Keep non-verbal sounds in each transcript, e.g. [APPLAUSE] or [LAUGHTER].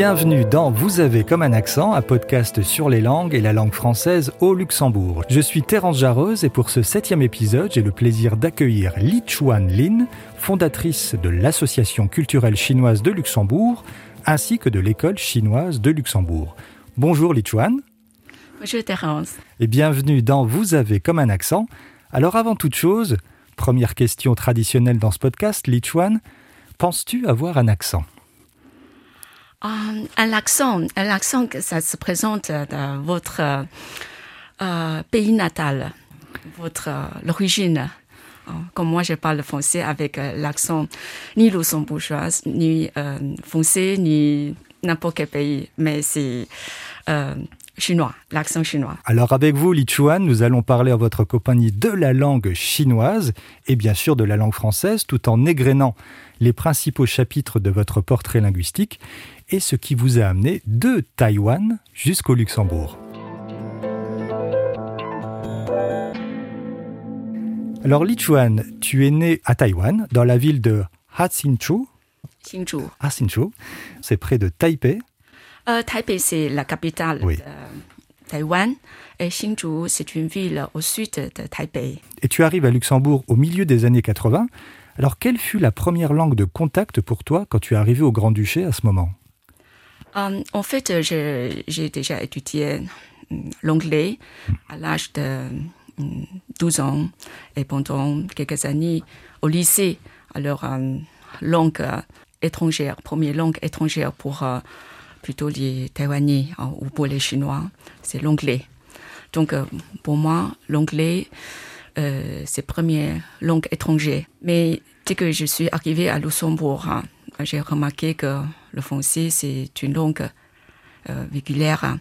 Bienvenue dans Vous avez comme un accent, un podcast sur les langues et la langue française au Luxembourg. Je suis Terence Jarreuse et pour ce septième épisode, j'ai le plaisir d'accueillir Li Chuan Lin, fondatrice de l'Association culturelle chinoise de Luxembourg, ainsi que de l'École chinoise de Luxembourg. Bonjour Li Chuan. Bonjour Terence. Et bienvenue dans Vous avez comme un accent. Alors avant toute chose, première question traditionnelle dans ce podcast, Li Chuan, penses-tu avoir un accent? Euh, un accent, un accent que ça se présente de votre euh, euh, pays natal, votre euh, l'origine. Euh, Comme moi, je parle français avec euh, l'accent ni luxembourgeois, ni euh, français, ni n'importe quel pays, mais c'est euh, chinois, l'accent chinois. Alors avec vous, Li Chuan, nous allons parler en votre compagnie de la langue chinoise et bien sûr de la langue française, tout en égrénant les principaux chapitres de votre portrait linguistique et ce qui vous a amené de Taïwan jusqu'au Luxembourg. Alors Li Chuan, tu es né à Taïwan, dans la ville de Hatsinchu. Hsinchu. Hatsinchu, c'est près de Taipei. Euh, Taipei, c'est la capitale Oui. de Taïwan. Et Hsinchu, c'est une ville au sud de Taipei. et tu arrives à Luxembourg au milieu des années 80. Alors, quelle fut la première langue de contact pour toi quand tu es arrivé au Grand-Duché à ce moment? Euh, en fait, je- j'ai déjà étudié hum, l'anglais à l'âge de hum, 12 ans et pendant quelques années au lycée. Alors, euh, langue euh, étrangère, première langue étrangère pour euh, plutôt les Taïwanais euh, ou pour les Chinois, c'est l'anglais. Donc, euh, pour moi, l'anglais, euh, c'est première langue étrangère. Mais dès que je suis arrivée à Luxembourg, hein, j'ai remarqué que le français, c'est une langue euh, véhiculaire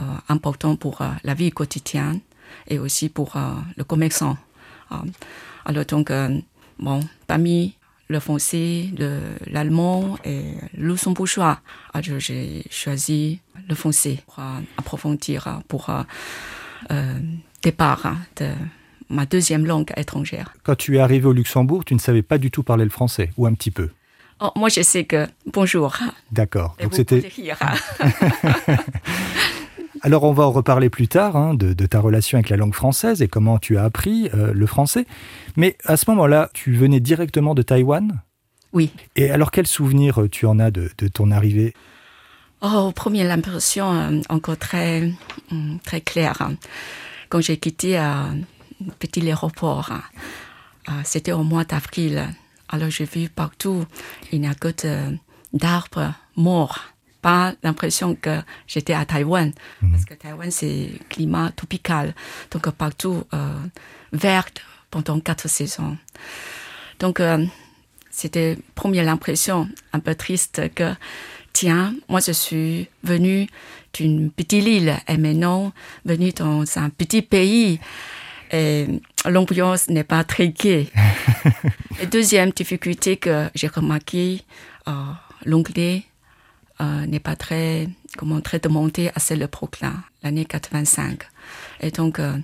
euh, importante pour euh, la vie quotidienne et aussi pour euh, le commerçant. Alors donc, bon, parmi le français, le- l'allemand et le luxembourgeois, alors j'ai choisi le français pour approfondir, pour départ hein, de ma deuxième langue étrangère. Quand tu es arrivé au Luxembourg, tu ne savais pas du tout parler le français, ou un petit peu? Oh, moi, je sais que bonjour. D'accord. Et Donc c'était. [LAUGHS] [LAUGHS] Alors on va en reparler plus tard hein, de, de ta relation avec la langue française et comment tu as appris euh, le français. Mais à ce moment-là, tu venais directement de Taïwan? Oui. Et alors quel souvenir euh, tu en as de, de ton arrivée? Oh, première impression euh, encore très, hum, très claire. hein. Quand j'ai quitté euh, petit aéroport, hein, c'était au mois d'avril. Alors j'ai vu partout, il n'y a que de- d'arbres morts. Pas l'impression que j'étais à Taïwan, parce que Taïwan c'est climat tropical, donc partout euh, vert pendant quatre saisons. Donc euh, c'était première impression un peu triste que tiens, moi je suis venue d'une petite île et maintenant venue dans un petit pays l'ambiance n'est pas très gaie. [LAUGHS] et deuxième difficulté que j'ai remarqué, euh, l'anglais euh, n'est pas très, comment, très demandé à cette époque-là, l'année 85. Et donc, euh,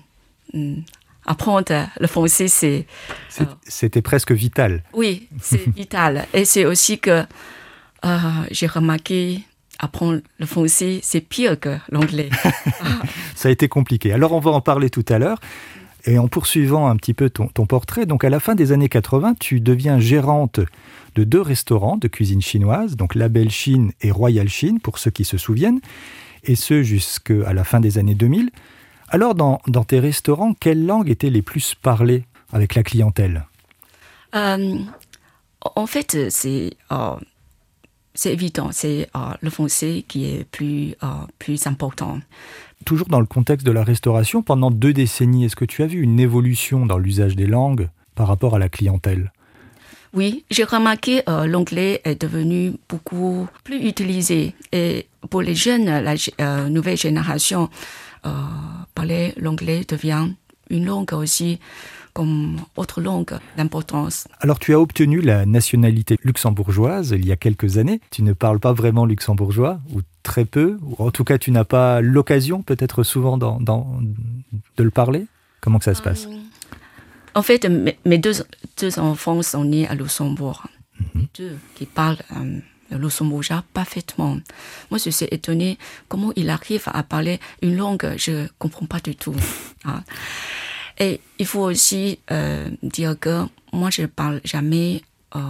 hum, apprendre le français, c'est C'était presque vital. oui, c'est [LAUGHS] vital. Et c'est aussi que euh, j'ai remarqué apprendre le français, c'est pire que l'anglais. [LAUGHS] Ça a été compliqué. Alors on va en parler tout à l'heure. Et en poursuivant un petit peu ton, portrait, donc à la fin des années 80, tu deviens gérante de deux restaurants de cuisine chinoise, donc La Belle Chine et Royal Chine, pour ceux qui se souviennent, et ce jusqu'à la fin des années 2000. Alors dans, tes restaurants, quelles langues étaient les plus parlées avec la clientèle? Euh, en fait, c'est euh, évident, c'est euh, le français qui est plus, euh, plus important. Toujours dans le contexte de la restauration, pendant deux décennies, est-ce que tu as vu une évolution dans l'usage des langues par rapport à la clientèle? Oui, j'ai remarqué euh, l'anglais est devenu beaucoup plus utilisé. Et pour les jeunes, la euh, nouvelle génération, euh, parler l'anglais devient une langue aussi comme autre langue d'importance. Alors tu as obtenu la nationalité luxembourgeoise il y a quelques années. Tu ne parles pas vraiment luxembourgeois, ou très peu, ou en tout cas tu n'as pas l'occasion peut-être souvent de le parler Comment que ça se passe? En fait, mes deux, deux enfants sont nés à Luxembourg. Les deux qui parlent euh, le luxembourgeois parfaitement. Moi, je suis étonnée comment il arrive à parler une langue que je comprends pas du tout. hein. Et il faut aussi euh, dire que moi, je parle jamais euh,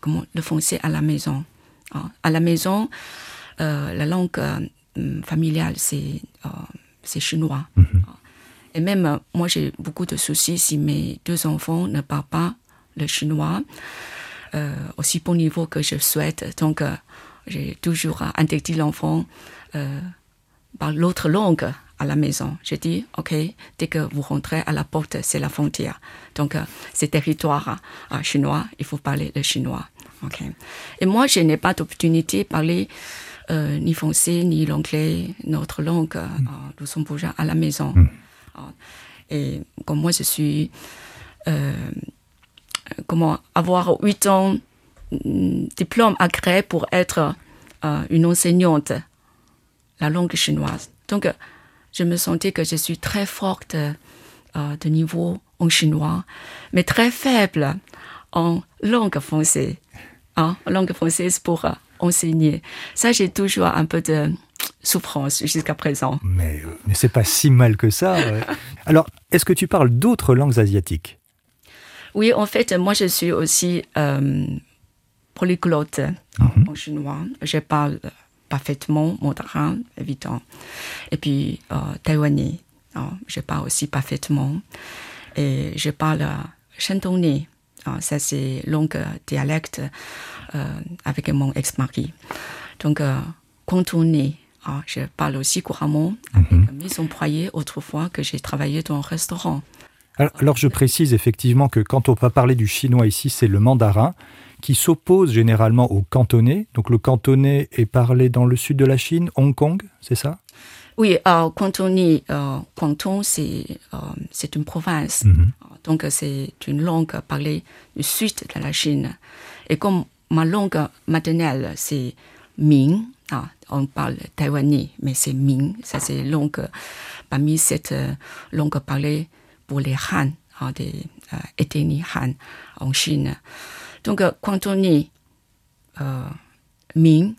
comment, le français à la maison. hein. À la maison, euh, la langue familiale, c'est c'est chinois. Et même, moi, j'ai beaucoup de soucis si mes deux enfants ne parlent pas le chinois aussi bon niveau que je souhaite. Donc, j'ai toujours interdit l'enfant par l'autre langue à la maison. J'ai dit, OK, dès que vous rentrez à la porte, c'est la frontière. Donc, euh, c'est territoire euh, chinois, il faut parler le chinois. OK. Et moi, je n'ai pas d'opportunité de parler euh, ni français, ni l'anglais, notre langue euh, luxembourgeois à la maison. Euh, Et comme moi, je suis euh, comment avoir huit ans mm, diplôme agréé pour être euh, une enseignante la langue chinoise. Donc, euh, je me sentais que je suis très forte euh, de niveau en chinois, mais très faible en langue française. Hein, langue française pour euh, enseigner. Ça, j'ai toujours un peu de souffrance jusqu'à présent. Mais, euh, mais c'est pas si mal que ça. ouais. [LAUGHS] Alors, est-ce que tu parles d'autres langues asiatiques? Oui, en fait, moi, je suis aussi euh, polyglotte en chinois. Je parle parfaitement mandarin, évident. Et puis, euh, taïwanais, hein, je parle aussi parfaitement. Et je parle euh, shantonais. hein, ça, c'est langue dialecte euh, avec mon ex-mari. Donc, cantonais. hein, je parle aussi couramment avec mes employés autrefois que j'ai travaillé dans un restaurant. alors, alors, je précise effectivement que quand on va parler du chinois ici, c'est le mandarin qui s'oppose généralement au cantonais. Donc le cantonais est parlé dans le sud de la Chine, Hong Kong, c'est ça? Oui, euh, cantonais, euh, Canton, c'est euh, une province. Donc, euh, c'est une langue parlée du sud de la Chine. Et comme ma langue maternelle, c'est Ming, ah, on parle taïwanais, mais c'est Ming. Ça, c'est langue, parmi cette euh, langue parlée pour les Han, ah, des euh, ethnies Han en Chine. Donc, euh, cantonais, euh, Ming,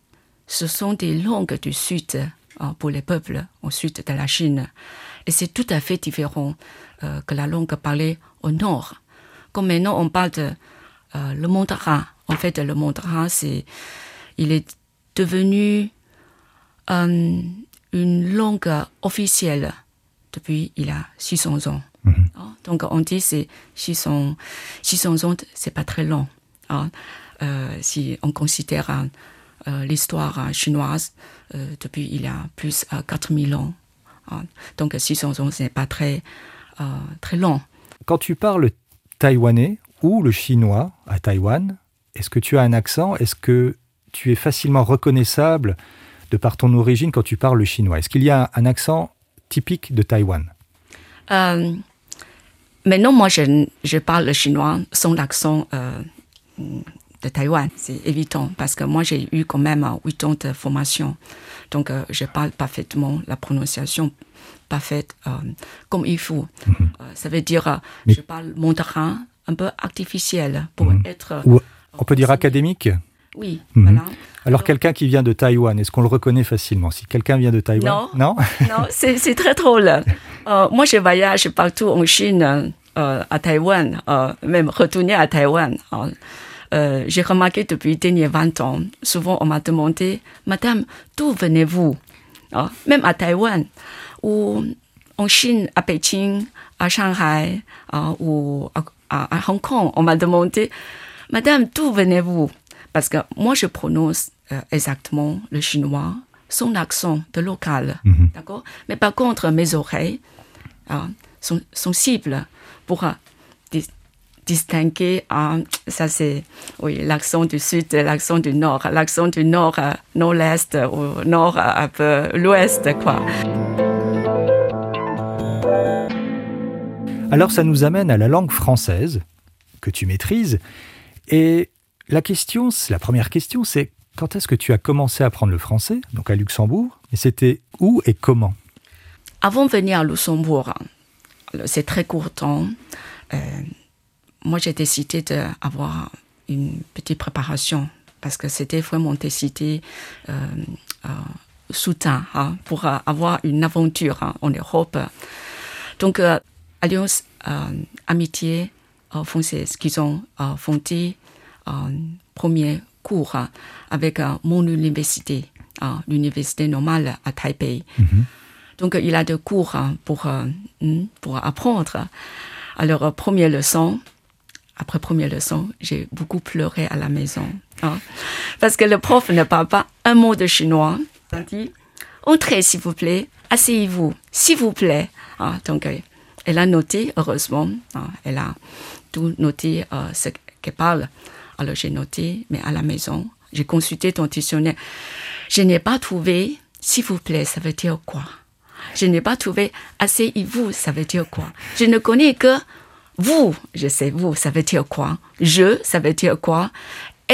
ce sont des langues du sud euh, pour les peuples au sud de la Chine. Et c'est tout à fait différent euh, que la langue parlée au nord. Comme maintenant on parle de le mandarin. En fait, le mandarin, c'est, il est devenu une langue officielle depuis il y a 600 ans. Hein, Donc on dit c'est 600, 600 ans, c'est pas très long. Hein. Euh, si on considère euh, l'histoire chinoise euh, depuis il y a plus de 4000 ans. hein. Donc 600 ans, c'est pas très, très long. Quand tu parles taïwanais ou le chinois à Taïwan, est-ce que tu as un accent? Est-ce que tu es facilement reconnaissable de par ton origine quand tu parles le chinois? Est-ce qu'il y a un accent typique de Taïwan? Euh, maintenant, moi, je, je parle le chinois sans l'accent euh, de Taïwan. C'est évident parce que moi, j'ai eu quand même euh, huit ans de formation. Donc, euh, je parle parfaitement la prononciation parfaite euh, comme il faut. Euh, ça veut dire, euh, Mais- je parle mandarin un peu artificiel pour être... euh, Ou on peut dire académique Oui, Mhm. voilà. Alors quelqu'un qui vient de Taïwan, est-ce qu'on le reconnaît facilement? Si quelqu'un vient de Taïwan Non. Non, c'est c'est très drôle. Euh, moi, je voyage partout en Chine, euh, à Taïwan, euh, même retourner à Taïwan. Euh, euh, J'ai remarqué depuis les derniers 20 ans, souvent on m'a demandé, Madame, d'où venez-vous? Euh, Même à Taïwan, ou en Chine, à Pékin, à Shanghai, euh, ou à, à- à Hong Kong, on m'a demandé, Madame, d'où venez-vous? Parce que moi, je prononce euh, exactement le chinois, son accent de local. D'accord? Mais par contre, mes oreilles euh, sont sensibles pour euh, dis- distinguer, euh, ça c'est oui, l'accent du sud, l'accent du nord, l'accent du nord, euh, nord-est ou nord euh, un peu l'ouest, quoi. Alors ça nous amène à la langue française que tu maîtrises. Et la question, la première question, c'est quand est-ce que tu as commencé à apprendre le français, donc à Luxembourg, et c'était où et comment? Avant de venir à Luxembourg, hein, c'est très court temps, euh, moi j'ai décidé d'avoir une petite préparation parce que c'était vraiment décidé euh, euh, soudain hein, pour avoir une aventure hein, en Europe. Donc, euh, Alliance Amitié française qu'ils ont fondé premier cours hein, avec mon université, l'université normale à Taipei. Donc, il a des cours hein, pour, euh, hmm, pour apprendre. Alors, euh, première leçon, après première leçon, j'ai beaucoup pleuré à la maison. hein. parce que le prof ne parle pas un mot de chinois. Dit, entrez s'il vous plaît, asseyez-vous, s'il vous plaît. Ah, donc, euh, elle a noté, heureusement, elle a tout noté ce qu'elle parle. Alors, j'ai noté, mais à la maison, j'ai consulté ton dictionnaire. Je n'ai pas trouvé, s'il vous plaît, ça veut dire quoi? Je n'ai pas trouvé, asseyez-vous, ça veut dire quoi? Je ne connais que vous, je sais vous, ça veut dire quoi? Je, ça veut dire quoi?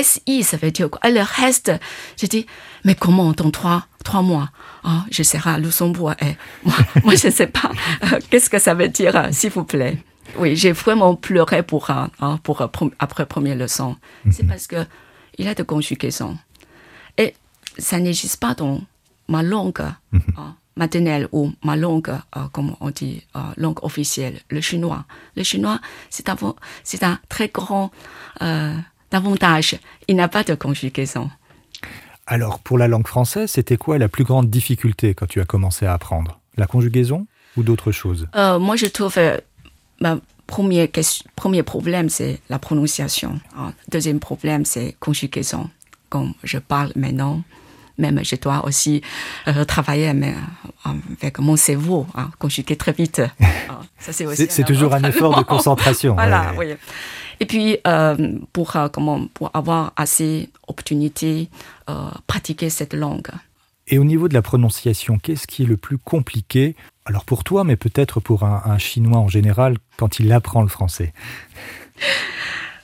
SI, ça veut dire quoi? Et le reste, je dis, mais comment dans trois, trois mois? Ah, Je serai à Luxembourg. Et moi, [LAUGHS] moi, je ne sais pas. [LAUGHS] Qu'est-ce que ça veut dire, euh, s'il vous plaît? Oui, j'ai vraiment pleuré pour, euh, hein, pour euh, après première leçon. C'est parce que il a de conjugaisons. Et ça n'existe pas dans ma langue euh, maternelle ou ma langue, euh, comme on dit, euh, langue officielle, le chinois. Le chinois, c'est un, c'est un très grand euh, avantage. Il n'a pas de conjugaison. Alors, pour la langue française, c'était quoi la plus grande difficulté quand tu as commencé à apprendre? La conjugaison ou d'autres choses? Moi, je trouve, ma premier, question- premier problème, c'est la prononciation. Deuxième problème, c'est conjugaison. Comme je parle maintenant, même je dois aussi euh, travailler mais, euh, avec mon cerveau, hein, conjuguer très vite. [LAUGHS] Ah, c'est toujours un effort de concentration. [LAUGHS] Voilà, ouais. oui. Et puis, euh, pour, euh, comment, pour avoir assez d'opportunités, euh, pratiquer cette langue. Et au niveau de la prononciation, qu'est-ce qui est le plus compliqué? Alors pour toi, mais peut-être pour un, un Chinois en général, quand il apprend le français. [LAUGHS]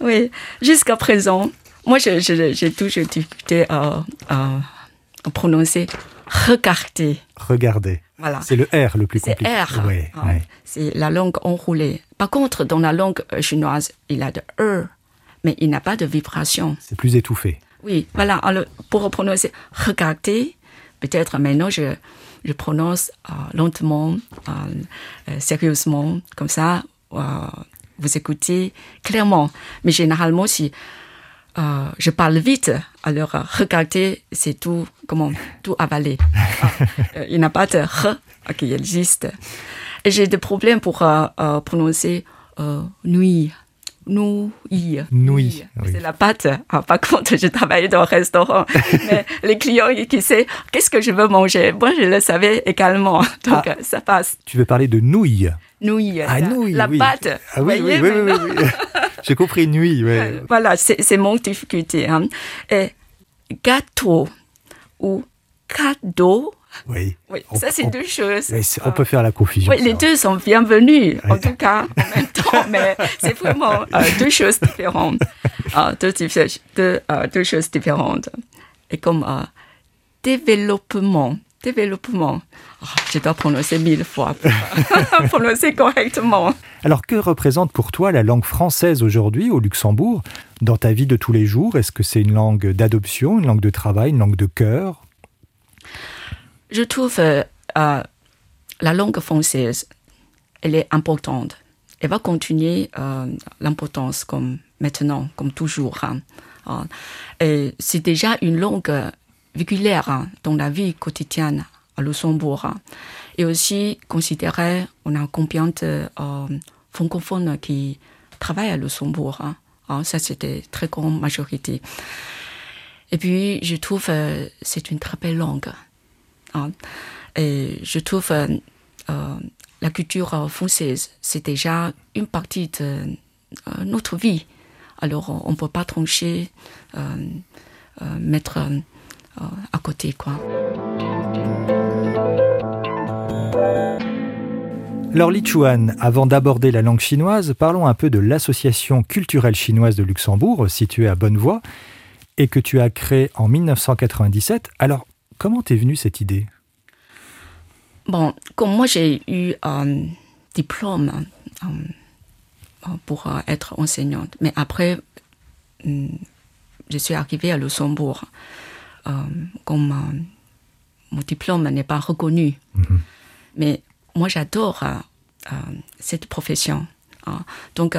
Oui, jusqu'à présent, moi, j'ai toujours à, à- à prononcer regarder. Regardez. Voilà. C'est le R le plus C'est compliqué. R. Ouais, ouais. C'est la langue enroulée. Par contre, dans la langue euh, chinoise, il a de E, mais il n'a pas de vibration. C'est plus étouffé. Oui, voilà. Alors, pour prononcer regarder, peut-être maintenant je, je prononce euh, lentement, euh, euh, sérieusement, comme ça, vous écoutez clairement. Mais généralement, si euh, je parle vite, alors euh, regarder, c'est tout, comment, tout avaler. [LAUGHS] Ah, euh, il n'y a pas de re qui existe. Et j'ai des problèmes pour euh, prononcer nuit. Nouille. Nouille, oui. C'est la pâte. Ah, par contre, je travaillais dans un restaurant. [LAUGHS] mais les clients ils- qui savent qu'est-ce que je veux manger? Moi, je le savais également. Donc, Ah. ça passe. Tu veux parler de nouilles? Nouille. Ah, la, nouilles, la oui. pâte. Ah oui, oui, voyez, oui, oui, maintenant oui, oui. [LAUGHS] J'ai compris nuit, ouais. Euh, Voilà, c'est mon difficulté. Hein. Et gâteau ou cadeau? Oui. Oui, On- ça, c'est deux choses. On peut faire la confusion. Oui, les deux sont bienvenus, en tout cas, en même temps, [LAUGHS] [LAUGHS] mais c'est vraiment euh, deux choses différentes. Euh, deux, deux, euh, deux choses différentes. Et comme euh, développement, développement, Oh, je dois prononcer mille fois pour [LAUGHS] prononcer correctement. Alors que représente pour toi la langue française aujourd'hui au Luxembourg? Dans ta vie de tous les jours Est-ce que c'est une langue d'adoption, une langue de travail, une langue de cœur? Je trouve euh, la langue française, elle est importante. Elle va continuer euh, l'importance comme maintenant, comme toujours. hein. Euh, et c'est déjà une langue euh, véhiculaire hein, dans la vie quotidienne à Luxembourg. hein. Et aussi considéré, on a combien de euh, francophones qui travaillent à Luxembourg. hein. Ah, ça, c'était très grande majorité. Et puis, je trouve euh, c'est une très belle langue. Et je trouve euh, euh, la culture euh, française, c'est déjà une partie de euh, notre vie. Alors, on ne peut pas trancher, euh, euh, mettre euh, euh, à côté, quoi. Alors Li Chuan, avant d'aborder la langue chinoise, parlons un peu de l'association culturelle chinoise de Luxembourg, située à Bonnevoie, et que tu as créée en 1997. Alors, comment t'es venue cette idée? Bon, comme moi j'ai eu un diplôme euh, pour euh, être enseignante, mais après, hum, je suis arrivée à Luxembourg, comme mon diplôme n'est pas reconnu, mhm. mais moi j'adore cette profession. Donc,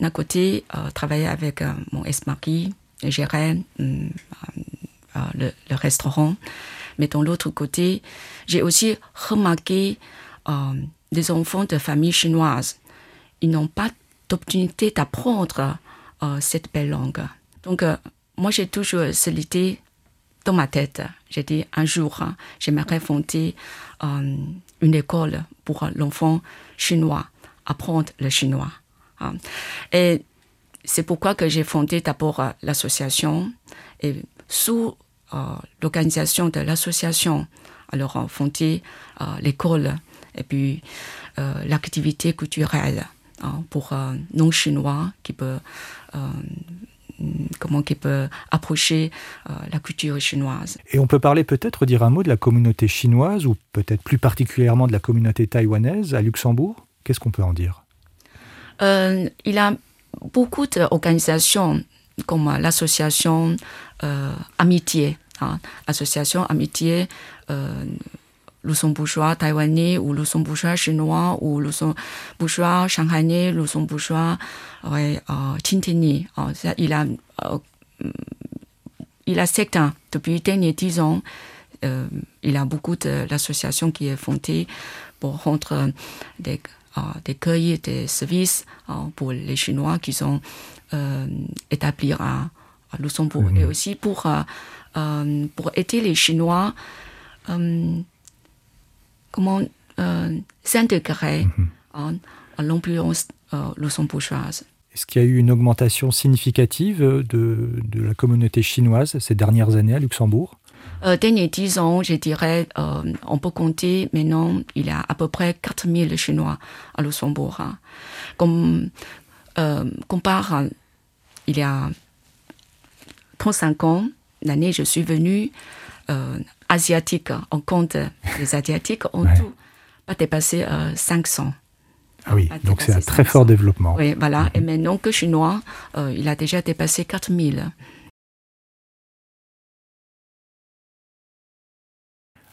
d'un côté, travailler avec mon ex-mari, gérer le, le, restaurant, mais de l'autre côté, j'ai aussi remarqué des enfants de familles chinoises. Ils n'ont pas d'opportunité d'apprendre euh, cette belle langue. Donc, euh, moi, j'ai toujours cette idée dans ma tête. J'ai dit, un jour, hein, j'aimerais fonder euh, une école pour l'enfant chinois, apprendre le chinois. Hein. Et c'est pourquoi que j'ai fondé d'abord l'association et sous l'organisation de l'association, alors fondé l'école et puis l'activité culturelle Hein, pour un non-chinois qui peut, euh, comment qui peut approcher euh, la culture chinoise. Et on peut parler peut-être, dire un mot de la communauté chinoise ou peut-être plus particulièrement de la communauté taïwanaise à Luxembourg? Qu'est-ce qu'on peut en dire? Euh, Il y a beaucoup d'organisations comme l'association Amitié, hein, l'association Amitié luxembourgeois taïwanais ou luxembourgeois chinois ou luxembourgeois shanghaïais, luxembourgeois ouais, euh, il a euh, il a sept ans depuis les derniers dix ans. Euh, il a beaucoup d'associations qui est fondée pour rendre des, euh, des cueils, des services euh, pour les Chinois qui sont euh, établis à, à Luxembourg -hmm. et aussi pour, pour aider les Chinois comment euh, s'intégrer mm -hmm. en, l'ambiance euh, luxembourgeoise. Est-ce qu'il y a eu une augmentation significative de, de, la communauté chinoise ces dernières années à Luxembourg? Euh, Derniers dix ans, je dirais, euh, on peut compter maintenant, il y a à peu près 4000 Chinois à Luxembourg. Hein. Comme, euh, compare, il y a 35 ans, l'année je suis venue, euh, asiatiques, on compte les asiatiques, ont ouais. tout pas dépassé euh, 500. Ah oui, donc c'est un très 500. fort développement. Oui, voilà. Mm -hmm. Et maintenant que chinois, euh, il a déjà dépassé 4000.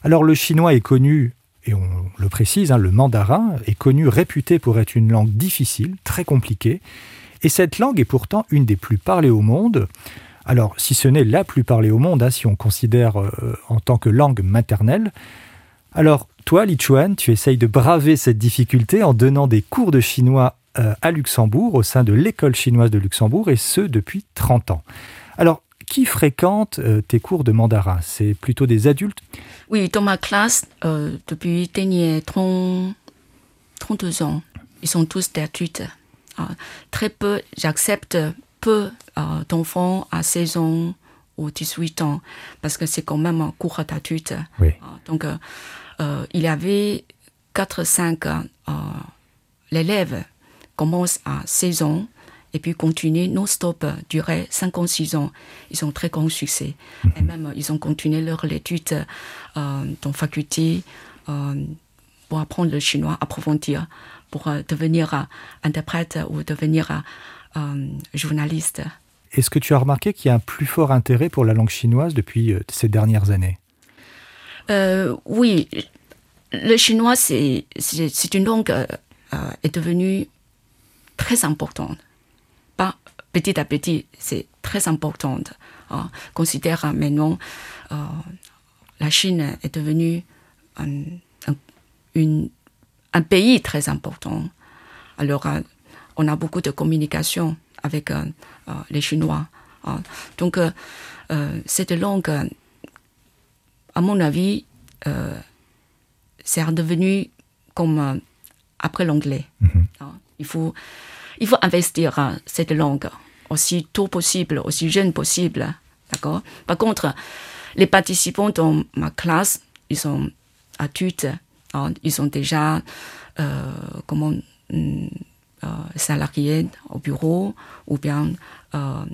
Alors le chinois est connu, et on le précise, hein, le mandarin est connu, réputé pour être une langue difficile, très compliquée. Et cette langue est pourtant une des plus parlées au monde. Alors, si ce n'est la plus parlée au monde, hein, si on considère euh, en tant que langue maternelle, alors toi, Li Chuan, tu essayes de braver cette difficulté en donnant des cours de chinois euh, à Luxembourg, au sein de l'école chinoise de Luxembourg, et ce depuis 30 ans. Alors, qui fréquente euh, tes cours de mandarin? C'est plutôt des adultes? Oui, dans ma classe, euh, depuis dernier 30, 32 ans, ils sont tous des adultes. Euh, très peu, j'accepte peu euh, d'enfants à 16 ans ou 18 ans, parce que c'est quand même un cours d'adulte. Oui. Donc, il y avait 4-5 l'élève commence à 16 ans et puis continue non-stop, durer 5 ans, 6 ans. Ils ont très grand succès. -hmm. Et même, ils ont continué leur étude euh, dans faculté euh, pour apprendre le chinois, approfondir, pour euh, devenir interprète ou devenir euh, journaliste. Est-ce que tu as remarqué qu'il y a un plus fort intérêt pour la langue chinoise depuis euh, ces dernières années? Euh, Oui, le chinois, c'est une langue euh, est devenue très importante. Pas petit à petit, c'est très importante. Euh, considère maintenant euh, la Chine est devenue un, un, une, un pays très important. Alors, euh, on a beaucoup de communication avec euh, les Chinois. Euh, donc, cette langue, à mon avis, c'est redevenu comme après l'anglais. Mm -hmm. il, faut, il faut investir euh, cette langue aussi tôt possible, aussi jeune possible. D'accord? Par contre, les participants dans ma classe, ils sont adultes, hein, ils sont déjà, euh, comment, euh, salariés au bureau ou bien euh,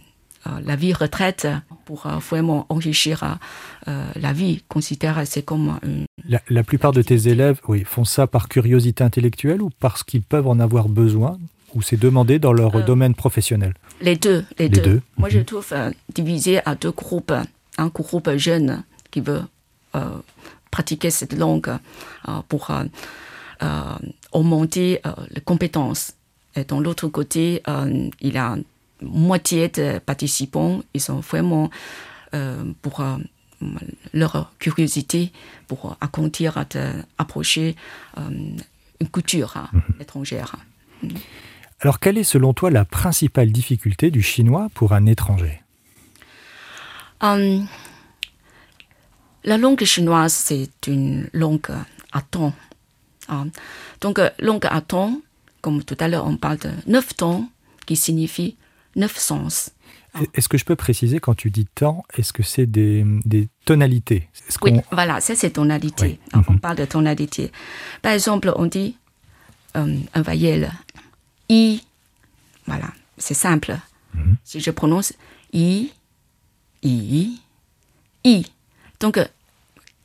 euh, la vie retraite pour vraiment enrichir la vie, considère c'est comme une... la, la plupart de tes élèves oui, font ça par curiosité intellectuelle ou parce qu'ils peuvent en avoir besoin? Ou c'est demandé dans leur Euh, domaine professionnel Les deux, les, Les deux. deux. Moi, je Mhm. trouve euh, divisé à deux groupes. Un groupe jeune qui veut euh, pratiquer cette langue pour augmenter les compétences. Et dans l'autre côté, il y a moitié de participants, ils sont vraiment pour leur curiosité, pour accomplir d'approcher euh, une culture hein, étrangère. Alors, quelle est selon toi la principale difficulté du chinois pour un étranger? Euh, la langue chinoise, c'est une langue à temps. Ah, donc, euh, langue à temps, comme tout à l'heure, on parle de neuf temps, qui signifie neuf sens. Est-ce que je peux préciser, quand tu dis temps, est-ce que c'est des, des tonalités? Oui, voilà, ça c'est tonalité. Oui. On Mhm. parle de tonalité. Par exemple, on dit euh, un voyelle i. Voilà, c'est simple. Mhm. Si je prononce i, i, i. Donc,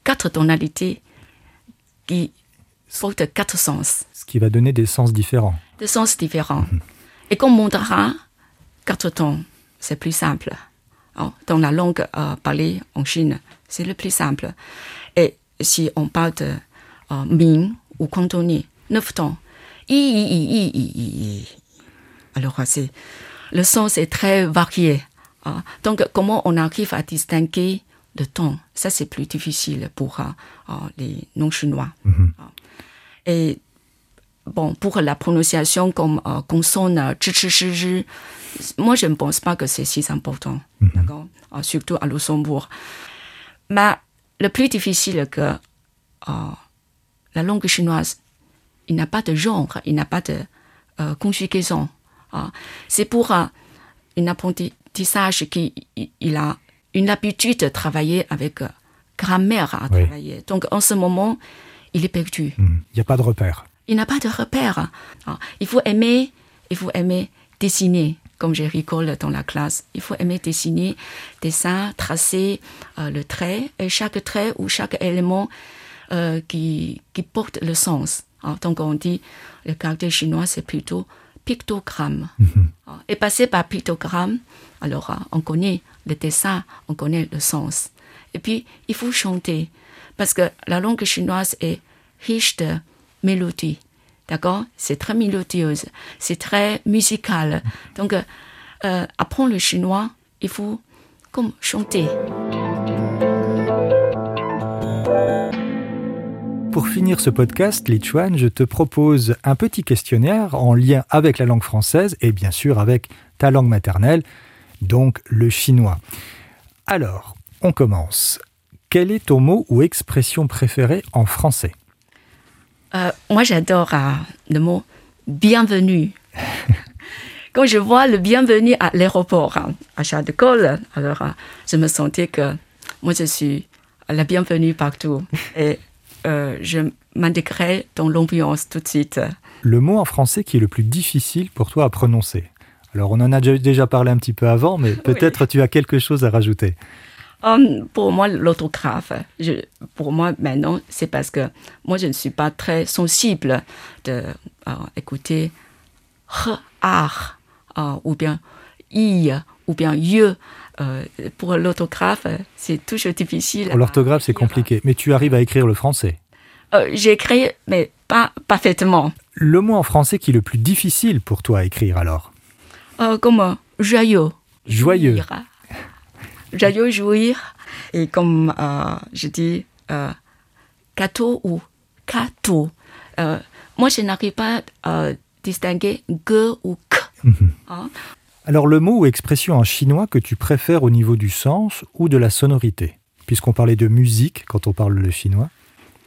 quatre tonalités qui portent quatre sens, Ce qui va donner des sens différents. de sens différents. Et comme quatre tons, c'est plus simple. Oh, dans la langue euh, parlée en Chine, c'est le plus simple. Et si on parle de euh, Ming ou cantonais, neuf tons. I, i, i, i, i, i, i. Alors, euh, c'est, le sens est très varié. hein. Donc, comment on arrive à distinguer le ton Ça, c'est plus difficile pour euh, euh, les non-chinois. Mhm. Et bon, pour la prononciation comme euh, consonne moi, je ne pense pas que c'est si important, d'accord? Euh, Surtout à Luxembourg. Mais le plus difficile que euh, la langue chinoise, il n'a pas de genre, il n'a pas de euh, conjugaison. hein. C'est pour euh, un apprentissage qui il- a une habitude de travailler avec euh, grammaire à Oui. travailler. Donc, en ce moment, il est perdu. Mhm. Il n'y a pas de repère. Il n'a pas de repère. Ah, Il faut aimer, il faut aimer dessiner, comme je rigole dans la classe. Il faut aimer dessiner, dessin, tracer euh, le trait, et chaque trait ou chaque élément qui, qui porte le sens. Donc on dit, le caractère chinois, c'est plutôt pictogramme. Ah, Et passer par pictogramme, alors ah, on connaît le dessin, on connaît le sens. Et puis, il faut chanter, parce que la langue chinoise est riche de mélodie. D'accord? C'est très mélodieuse, c'est très musical. Donc, euh, euh, apprendre le chinois, il faut comme chanter. Pour finir ce podcast, Li Chuan, je te propose un petit questionnaire en lien avec la langue française et bien sûr avec ta langue maternelle, donc le chinois. Alors, on commence. Quel est ton mot ou expression préférée en français? Euh, moi, j'adore euh, le mot bienvenue. [LAUGHS] Quand je vois le bienvenue à l'aéroport, hein, à Charles de Gaulle, alors euh, je me sentais que moi, je suis la bienvenue partout. Et [LAUGHS] euh, je m'intégrais dans l'ambiance tout de suite. Le mot en français qui est le plus difficile pour toi à prononcer Alors, on en a déjà- parlé un petit peu avant, mais [LAUGHS] peut-être tu as quelque chose à rajouter. Hum, pour moi, l'autographe, pour moi maintenant, c'est parce que moi, je ne suis pas très sensible de euh, écouter r, ar, euh, ou bien i, ou bien ye. Euh, pour l'autographe, c'est toujours difficile. Pour l'orthographe, c'est compliqué, mais tu arrives à écrire le français. Euh, J'écris, mais pas parfaitement. Le mot en français qui est le plus difficile pour toi à écrire alors Euh, comme euh, joyeux. Joyeux. Jouir. Joyeux, jouir. Et comme euh, je dis, gâteau ou. Euh, moi, je n'arrive pas à distinguer g ou k. Hein? Alors le mot ou expression en chinois que tu préfères au niveau du sens ou de la sonorité? Puisqu'on parlait de musique quand on parle le chinois.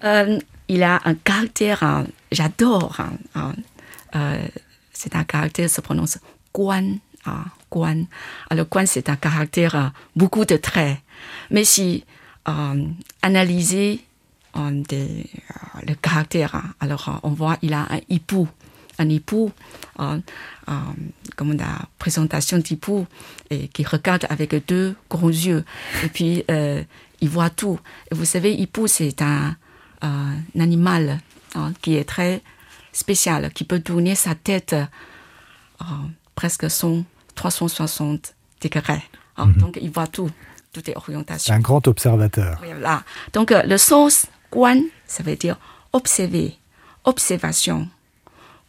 Euh, il a un caractère, hein, j'adore. hein, hein, euh, c'est un caractère, se prononce guan. guan. Alors, guan, c'est un caractère, euh, beaucoup de traits. Mais si analyser le caractère, alors on voit il a un hibou. Un hibou, euh, euh, comme la présentation d'hibou, et qui regarde avec deux grands yeux. Et puis, euh, il voit tout. Et vous savez, hibou, c'est un, un animal hein, qui est très spécial, qui peut tourner sa tête euh, presque 100, 360 degrés. Hein, Donc, il voit tout, toutes les C'est orientations. un grand observateur. Voilà. Donc, euh, le sens guan, ça veut dire observer, observation,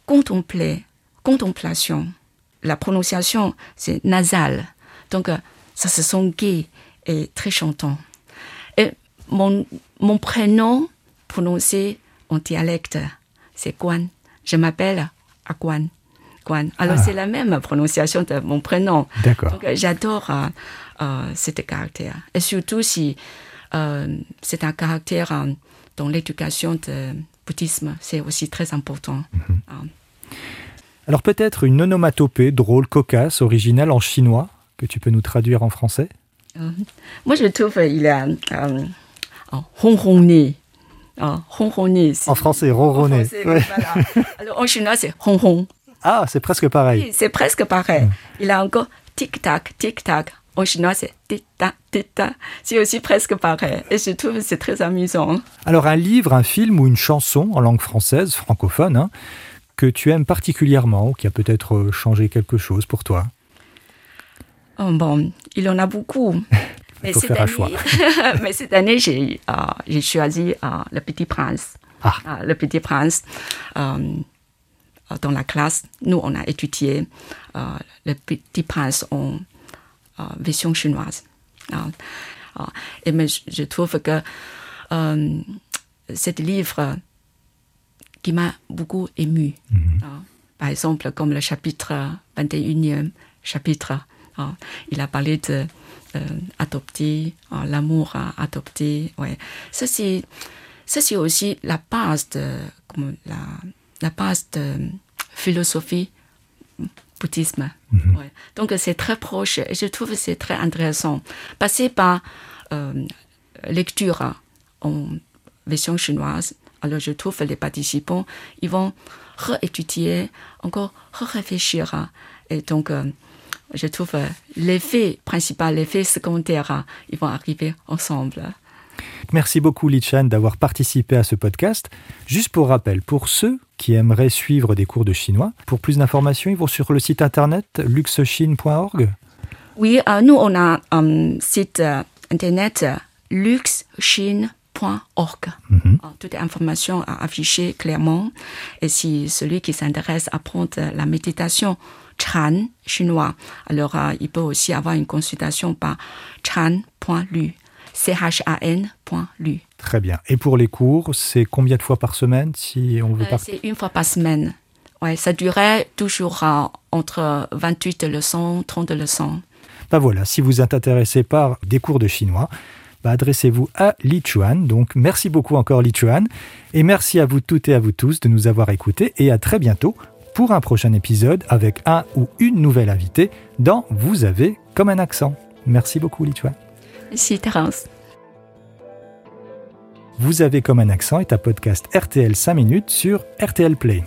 contempler, contemplation. La prononciation, c'est nasal. Donc, euh, ça se sent gai et très chantant. Et mon, mon prénom prononcé en dialecte, c'est Guan. Je m'appelle Aguan. Guan. Alors, Ah. c'est la même prononciation de mon prénom. D'accord. Donc, euh, j'adore euh, euh, cet caractère. Et surtout si euh, c'est un caractère dans l'éducation du bouddhisme, c'est aussi très important. Euh, Alors peut-être une onomatopée drôle, cocasse, originale en chinois que tu peux nous traduire en français? Euh, moi, je trouve qu'il a euh, un ronronné. Un ronronné. En français, En Ouais. voilà. Alors, en chinois, c'est ronron. Ah, c'est presque pareil. Oui, c'est presque pareil. Il a encore tic-tac, tic-tac. En chinois, c'est tic-tac, tic-tac. C'est aussi presque pareil. Et je trouve que c'est très amusant. Alors un livre, un film ou une chanson en langue française, francophone, hein, que tu aimes particulièrement ou qui a peut-être euh, changé quelque chose pour toi? Oh, bon, il en a beaucoup. [LAUGHS] Mais faut cette, faire un année, choix. [LAUGHS] mais cette année, j'ai euh, choisi euh, Le Petit Prince. Ah. Euh, le Petit Prince. dans la classe, nous, on a étudié euh, Le Petit Prince en euh, version chinoise. Euh, euh, et mais je, je trouve que euh, ce livre qui m'a beaucoup ému. Euh, par exemple, comme le chapitre 21e chapitre, euh, il a parlé de euh, adopter, euh, l'amour à adopter. Ouais. Ça, c'est, aussi la base de, comme la, la base de philosophie bouddhisme. Ouais. Donc, c'est très proche et je trouve que c'est très intéressant. Passer par euh, lecture en version chinoise, alors je trouve que les participants, ils vont réétudier, encore réfléchir. Et donc, euh, je trouve euh, l'effet principal, l'effet secondaire, euh, ils vont arriver ensemble. Merci beaucoup Li Chan d'avoir participé à ce podcast. Juste pour rappel, pour ceux qui aimeraient suivre des cours de chinois, pour plus d'informations, ils vont sur le site internet luxechine.org. Oui, euh, nous, on a un site euh, internet luxechine.org. Euh, Toutes les informations sont affichées clairement. Et si celui qui s'intéresse à apprendre la méditation Chan chinois, alors euh, il peut aussi avoir une consultation par chan.lu. C-H-A-N.lu. Très bien. Et pour les cours, c'est combien de fois par semaine si on veut Euh, c'est une fois par semaine. Ouais, ça durait toujours euh, entre 28 leçons, 30 leçons. Bah voilà, si vous êtes intéressé par des cours de chinois, bah adressez-vous à Li Chuan. Donc merci beaucoup encore Li Chuan. Et merci à vous toutes et à vous tous de nous avoir écoutés et à très bientôt pour un prochain épisode avec un ou une nouvelle invitée dans Vous avez comme un accent. Merci beaucoup Li Chuan. Merci, Terence. Vous avez comme un accent est un podcast RTL 5 minutes sur RTL Play.